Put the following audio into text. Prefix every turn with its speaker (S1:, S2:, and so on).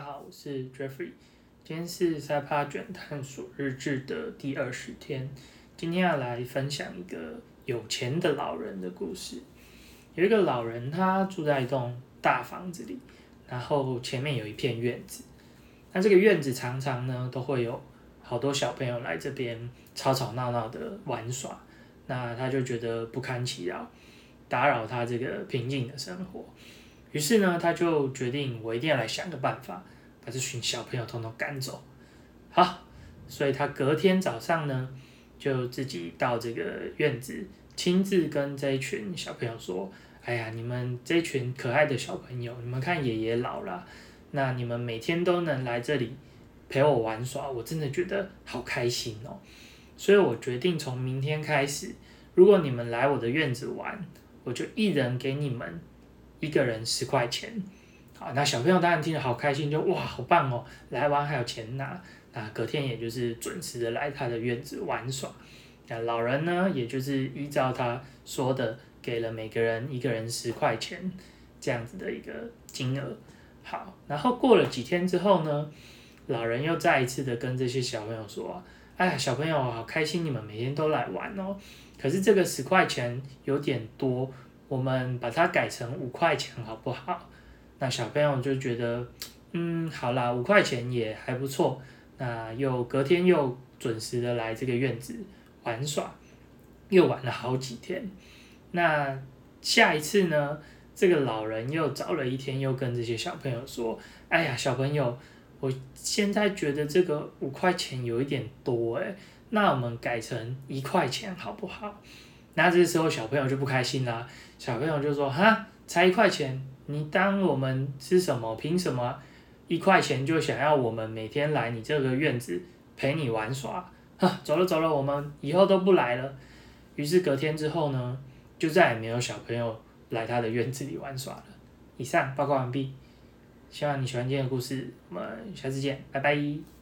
S1: 大家好，我是 Jeffrey，今天是塞帕卷探索日志的第二十天。今天要来分享一个有钱的老人的故事。有一个老人，他住在一栋大房子里，然后前面有一片院子。那这个院子常常呢，都会有好多小朋友来这边吵吵闹闹的玩耍。那他就觉得不堪其扰，打扰他这个平静的生活。于是呢，他就决定，我一定要来想个办法，把这群小朋友统统赶走。好，所以他隔天早上呢，就自己到这个院子，亲自跟这一群小朋友说：“哎呀，你们这群可爱的小朋友，你们看爷爷老了，那你们每天都能来这里陪我玩耍，我真的觉得好开心哦。所以我决定从明天开始，如果你们来我的院子玩，我就一人给你们。”一个人十块钱，好，那小朋友当然听得好开心，就哇，好棒哦，来玩还有钱拿，那隔天也就是准时的来他的院子玩耍。那老人呢，也就是依照他说的，给了每个人一个人十块钱这样子的一个金额。好，然后过了几天之后呢，老人又再一次的跟这些小朋友说：“哎呀，小朋友好开心，你们每天都来玩哦，可是这个十块钱有点多。”我们把它改成五块钱好不好？那小朋友就觉得，嗯，好啦，五块钱也还不错。那又隔天又准时的来这个院子玩耍，又玩了好几天。那下一次呢？这个老人又找了一天，又跟这些小朋友说：“哎呀，小朋友，我现在觉得这个五块钱有一点多诶，那我们改成一块钱好不好？”那这时候小朋友就不开心啦，小朋友就说：“哈，才一块钱，你当我们是什么？凭什么一块钱就想要我们每天来你这个院子陪你玩耍？哈，走了走了，我们以后都不来了。”于是隔天之后呢，就再也没有小朋友来他的院子里玩耍了。以上报告完毕，希望你喜欢今天的故事，我们下次见，拜拜。